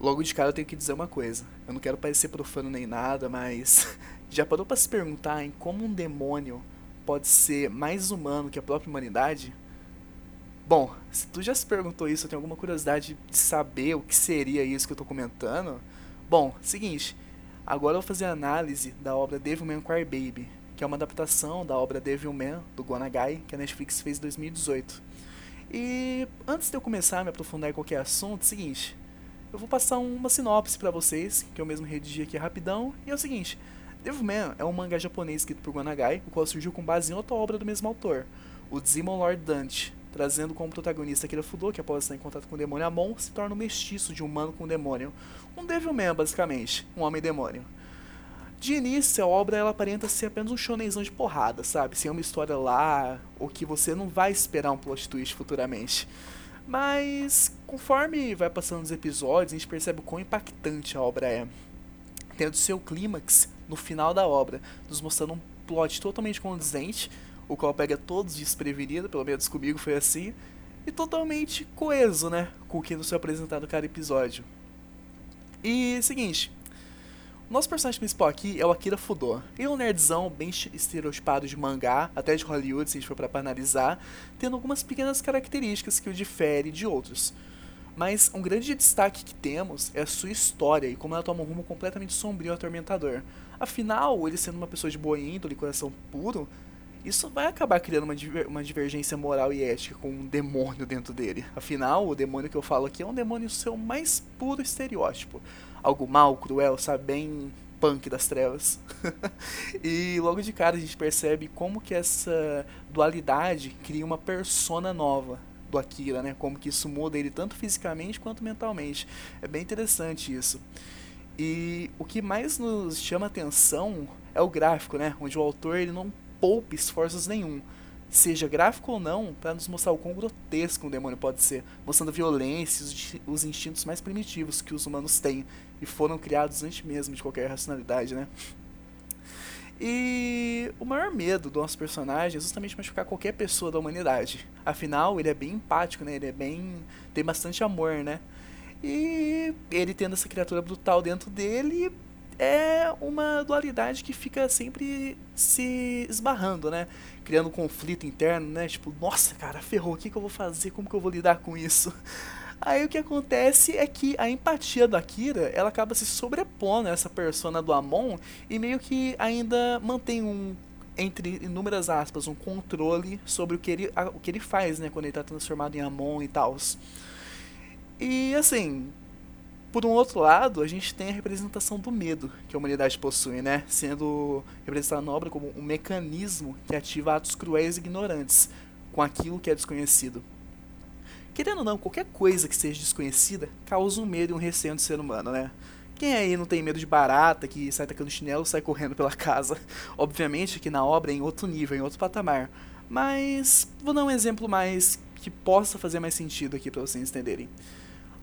Logo de cara eu tenho que dizer uma coisa. Eu não quero parecer profano nem nada, mas já parou para se perguntar em como um demônio pode ser mais humano que a própria humanidade? Bom, se tu já se perguntou isso, eu tenho alguma curiosidade de saber o que seria isso que eu tô comentando. Bom, seguinte, agora eu vou fazer a análise da obra Devilman Crybaby, que é uma adaptação da obra Devilman do Gonagai, que a Netflix fez em 2018. E antes de eu começar a me aprofundar em qualquer assunto, é seguinte, eu vou passar uma sinopse para vocês, que eu mesmo redigi aqui rapidão, e é o seguinte, Devilman é um mangá japonês escrito por Gonagai, o qual surgiu com base em outra obra do mesmo autor, o Demon Lord Dante, trazendo como protagonista Akira Fudo, que após estar em contato com o demônio Amon, se torna um mestiço de humano com demônio. Um Devilman, basicamente, um homem-demônio. De início, a obra ela aparenta ser apenas um shonenzão de porrada, sabe? Sem uma história lá, ou que você não vai esperar um plot twist futuramente. Mas, conforme vai passando os episódios, a gente percebe o quão impactante a obra é. Tendo seu clímax no final da obra, nos mostrando um plot totalmente condizente o qual pega todos desprevenidos, pelo menos comigo foi assim, e totalmente coeso, né, com o que nos foi apresentado cada episódio. E seguinte, nosso personagem principal aqui é o Akira Fudo. Ele é um nerdzão bem estereotipado de mangá, até de Hollywood, se a gente for para analisar, tendo algumas pequenas características que o difere de outros. Mas um grande destaque que temos é a sua história e como ela toma um rumo completamente sombrio e atormentador. Afinal, ele sendo uma pessoa de boa índole, coração puro, isso vai acabar criando uma, diver, uma divergência moral e ética com um demônio dentro dele. Afinal, o demônio que eu falo aqui é um demônio seu mais puro estereótipo. Algo mal, cruel, sabe? Bem punk das trevas. e logo de cara a gente percebe como que essa dualidade cria uma persona nova do Akira, né? Como que isso muda ele tanto fisicamente quanto mentalmente. É bem interessante isso. E o que mais nos chama atenção é o gráfico, né? Onde o autor ele não poupe esforços nenhum, seja gráfico ou não, para nos mostrar o quão grotesco um demônio pode ser, mostrando violência os instintos mais primitivos que os humanos têm e foram criados antes mesmo de qualquer racionalidade, né? E o maior medo do nosso personagem é justamente machucar qualquer pessoa da humanidade. Afinal, ele é bem empático, né? Ele é bem. tem bastante amor, né? E ele tendo essa criatura brutal dentro dele, é uma dualidade que fica sempre se esbarrando, né? Criando um conflito interno, né? Tipo, nossa, cara, ferrou, o que, que eu vou fazer? Como que eu vou lidar com isso? Aí o que acontece é que a empatia do Akira, ela acaba se sobrepondo a essa persona do Amon e meio que ainda mantém um entre inúmeras aspas, um controle sobre o que ele, o que ele faz, né, quando ele está transformado em Amon e tal. E assim, por um outro lado, a gente tem a representação do medo que a humanidade possui, né? Sendo representada na obra como um mecanismo que ativa atos cruéis e ignorantes com aquilo que é desconhecido. Querendo ou não, qualquer coisa que seja desconhecida causa um medo e um receio do ser humano, né? Quem aí não tem medo de barata, que sai tacando chinelo sai correndo pela casa? Obviamente que na obra é em outro nível, em outro patamar. Mas vou dar um exemplo mais que possa fazer mais sentido aqui para vocês entenderem.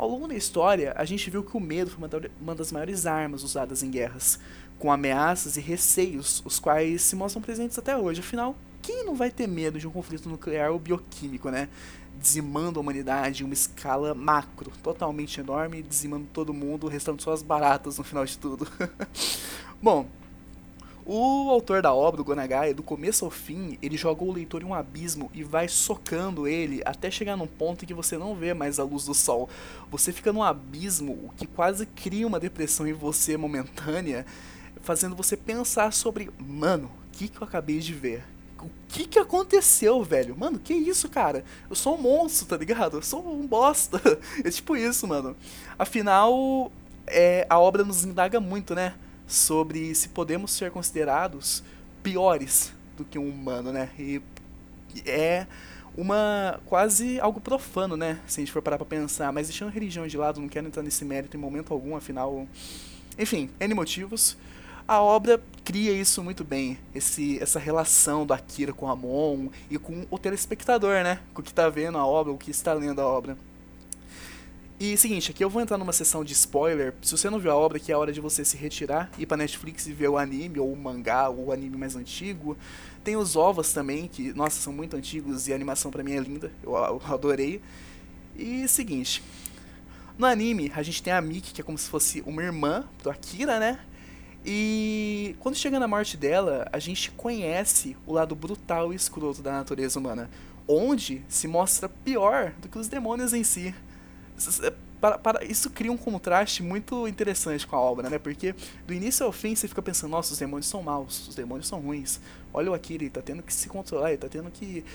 Ao longo da história, a gente viu que o medo foi uma das maiores armas usadas em guerras, com ameaças e receios, os quais se mostram presentes até hoje. Afinal, quem não vai ter medo de um conflito nuclear ou bioquímico, né? Dizimando a humanidade em uma escala macro, totalmente enorme, dizimando todo mundo, restando só as baratas no final de tudo. Bom, o autor da obra, o Gonagai, do começo ao fim, ele joga o leitor em um abismo e vai socando ele até chegar num ponto em que você não vê mais a luz do sol. Você fica num abismo o que quase cria uma depressão em você momentânea, fazendo você pensar sobre, mano, o que, que eu acabei de ver? O que que aconteceu, velho? Mano, que isso, cara? Eu sou um monstro, tá ligado? Eu sou um bosta. É tipo isso, mano. Afinal, é, a obra nos indaga muito, né? Sobre se podemos ser considerados piores do que um humano, né? E é uma quase algo profano, né? Se a gente for parar pra pensar, mas deixando a religião de lado, não quero entrar nesse mérito em momento algum, afinal, enfim, N motivos. A obra cria isso muito bem, esse, essa relação do Akira com o Amon e com o telespectador, né? Com o que está vendo a obra, o que está lendo a obra. E seguinte, aqui eu vou entrar numa sessão de spoiler. Se você não viu a obra, que é a hora de você se retirar, ir pra Netflix e ver o anime, ou o mangá, ou o anime mais antigo. Tem os ovos também, que, nossa, são muito antigos e a animação para mim é linda. Eu, eu adorei. E seguinte. No anime, a gente tem a Miki, que é como se fosse uma irmã do Akira, né? E quando chega na morte dela, a gente conhece o lado brutal e escroto da natureza humana, onde se mostra pior do que os demônios em si. Para, para, isso cria um contraste muito interessante com a obra, né? Porque do início ao fim você fica pensando, nossa, os demônios são maus, os demônios são ruins. Olha o Akira, ele tá tendo que se controlar, ele tá tendo que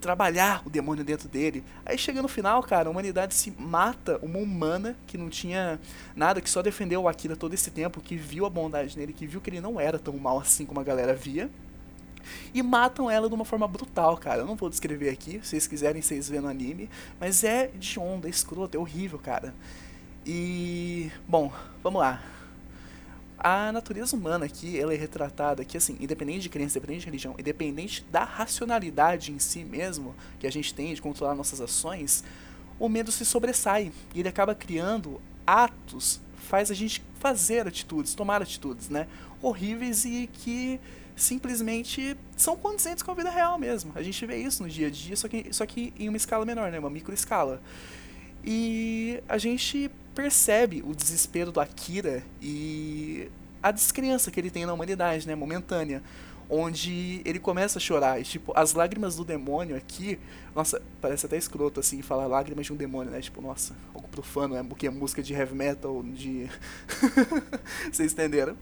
trabalhar o demônio dentro dele. Aí chega no final, cara, a humanidade se mata uma humana que não tinha nada, que só defendeu o Akira todo esse tempo, que viu a bondade nele, que viu que ele não era tão mal assim como a galera via. E matam ela de uma forma brutal, cara. Eu não vou descrever aqui, se vocês quiserem, vocês vêem no anime. Mas é de onda, é escroto, é horrível, cara. E. Bom, vamos lá. A natureza humana aqui, ela é retratada que, assim, independente de crença, independente de religião, independente da racionalidade em si mesmo, que a gente tem de controlar nossas ações, o medo se sobressai. E ele acaba criando atos, faz a gente fazer atitudes, tomar atitudes, né? Horríveis e que simplesmente são condizentes com a vida real mesmo. A gente vê isso no dia a dia, só que, só que em uma escala menor, né? Uma micro escala. E a gente percebe o desespero do Akira e a descrença que ele tem na humanidade, né? Momentânea. Onde ele começa a chorar. E, tipo, as lágrimas do demônio aqui. Nossa, parece até escroto assim falar lágrimas de um demônio, né? Tipo, nossa, algo profano, né? Porque é música de heavy metal, de. Vocês entenderam?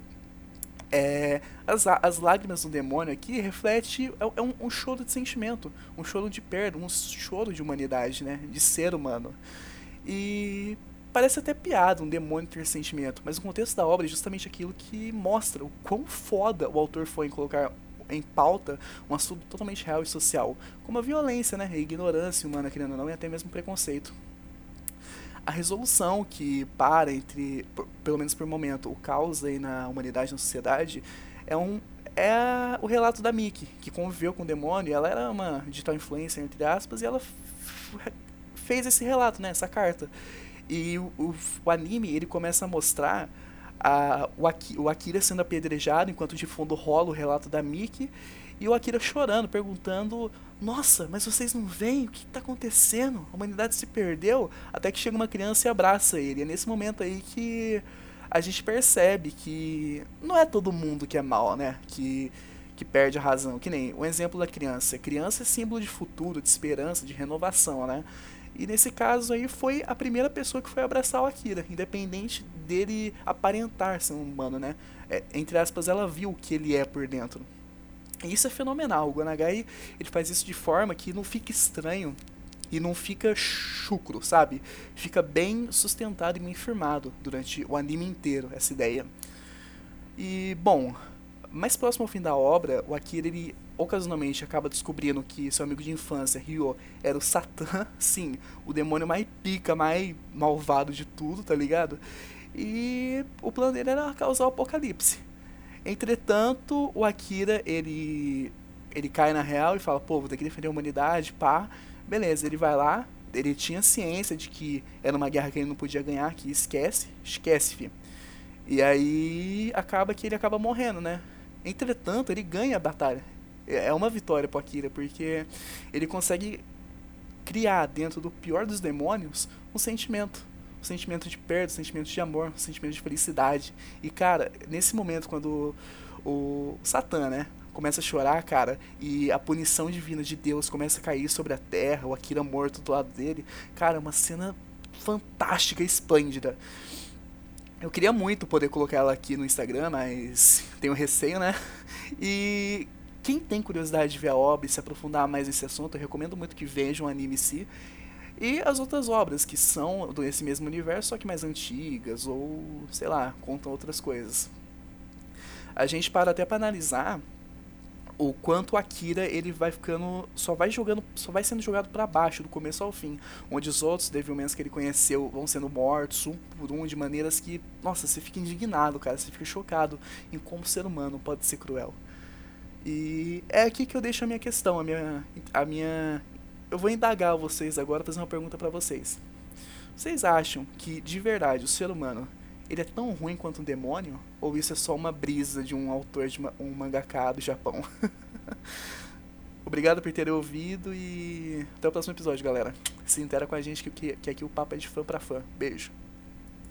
As, as lágrimas do demônio aqui reflete é, é um, um, choro de sentimento, um choro de perda, um choro de humanidade, né, de ser humano. E parece até piada um demônio ter sentimento, mas o contexto da obra é justamente aquilo que mostra o quão foda o autor foi em colocar em pauta um assunto totalmente real e social, como a violência, né, a ignorância humana, querendo ou não, e até mesmo preconceito. A resolução que para entre, pelo menos por momento, o caos aí na humanidade, na sociedade, é um é o relato da Mickey, que conviveu com o demônio, ela era uma digital influencer, entre aspas, e ela fez esse relato, né, essa carta. E o, o, o anime, ele começa a mostrar a, o, Akira, o Akira sendo apedrejado, enquanto de fundo rola o relato da Mickey, e o Akira chorando, perguntando: Nossa, mas vocês não veem? O que está acontecendo? A humanidade se perdeu? Até que chega uma criança e abraça ele. É nesse momento aí que a gente percebe que não é todo mundo que é mal, né? Que, que perde a razão. Que nem o exemplo da criança. Criança é símbolo de futuro, de esperança, de renovação, né? E nesse caso aí foi a primeira pessoa que foi abraçar o Akira, independente dele aparentar ser um humano, né? É, entre aspas, ela viu o que ele é por dentro. E isso é fenomenal. O Gonagai ele faz isso de forma que não fica estranho e não fica chucro, sabe? Fica bem sustentado e bem firmado durante o anime inteiro, essa ideia. E, bom, mais próximo ao fim da obra, o Akira ele ocasionalmente acaba descobrindo que seu amigo de infância, Ryo, era o Satã, sim, o demônio mais pica, mais malvado de tudo, tá ligado? E o plano dele era causar o apocalipse. Entretanto, o Akira, ele ele cai na real e fala, pô, vou ter que defender a humanidade, pá. Beleza, ele vai lá, ele tinha ciência de que era uma guerra que ele não podia ganhar, que esquece, esquece, fi. E aí acaba que ele acaba morrendo, né? Entretanto, ele ganha a batalha. É, é uma vitória pro Akira, porque ele consegue criar dentro do pior dos demônios um sentimento o sentimento de perda, o sentimento de amor, o sentimento de felicidade. E, cara, nesse momento, quando o, o Satã, né, começa a chorar, cara, e a punição divina de Deus começa a cair sobre a terra, o Akira morto do lado dele, cara, uma cena fantástica, esplêndida. Eu queria muito poder colocar ela aqui no Instagram, mas tenho receio, né? E quem tem curiosidade de ver a obra e se aprofundar mais nesse assunto, eu recomendo muito que vejam o anime em si. E as outras obras que são desse mesmo universo, só que mais antigas, ou sei lá, contam outras coisas. A gente para até para analisar o quanto Akira ele vai ficando só vai jogando só vai sendo jogado para baixo do começo ao fim onde os outros Devilmans que ele conheceu vão sendo mortos um por um de maneiras que nossa você fica indignado cara você fica chocado em como o ser humano pode ser cruel e é aqui que eu deixo a minha questão a minha a minha eu vou indagar vocês agora, fazer uma pergunta para vocês. Vocês acham que, de verdade, o ser humano ele é tão ruim quanto um demônio? Ou isso é só uma brisa de um autor de um mangaka do Japão? Obrigado por terem ouvido e até o próximo episódio, galera. Se intera com a gente que, que, que aqui o papo é de fã pra fã. Beijo.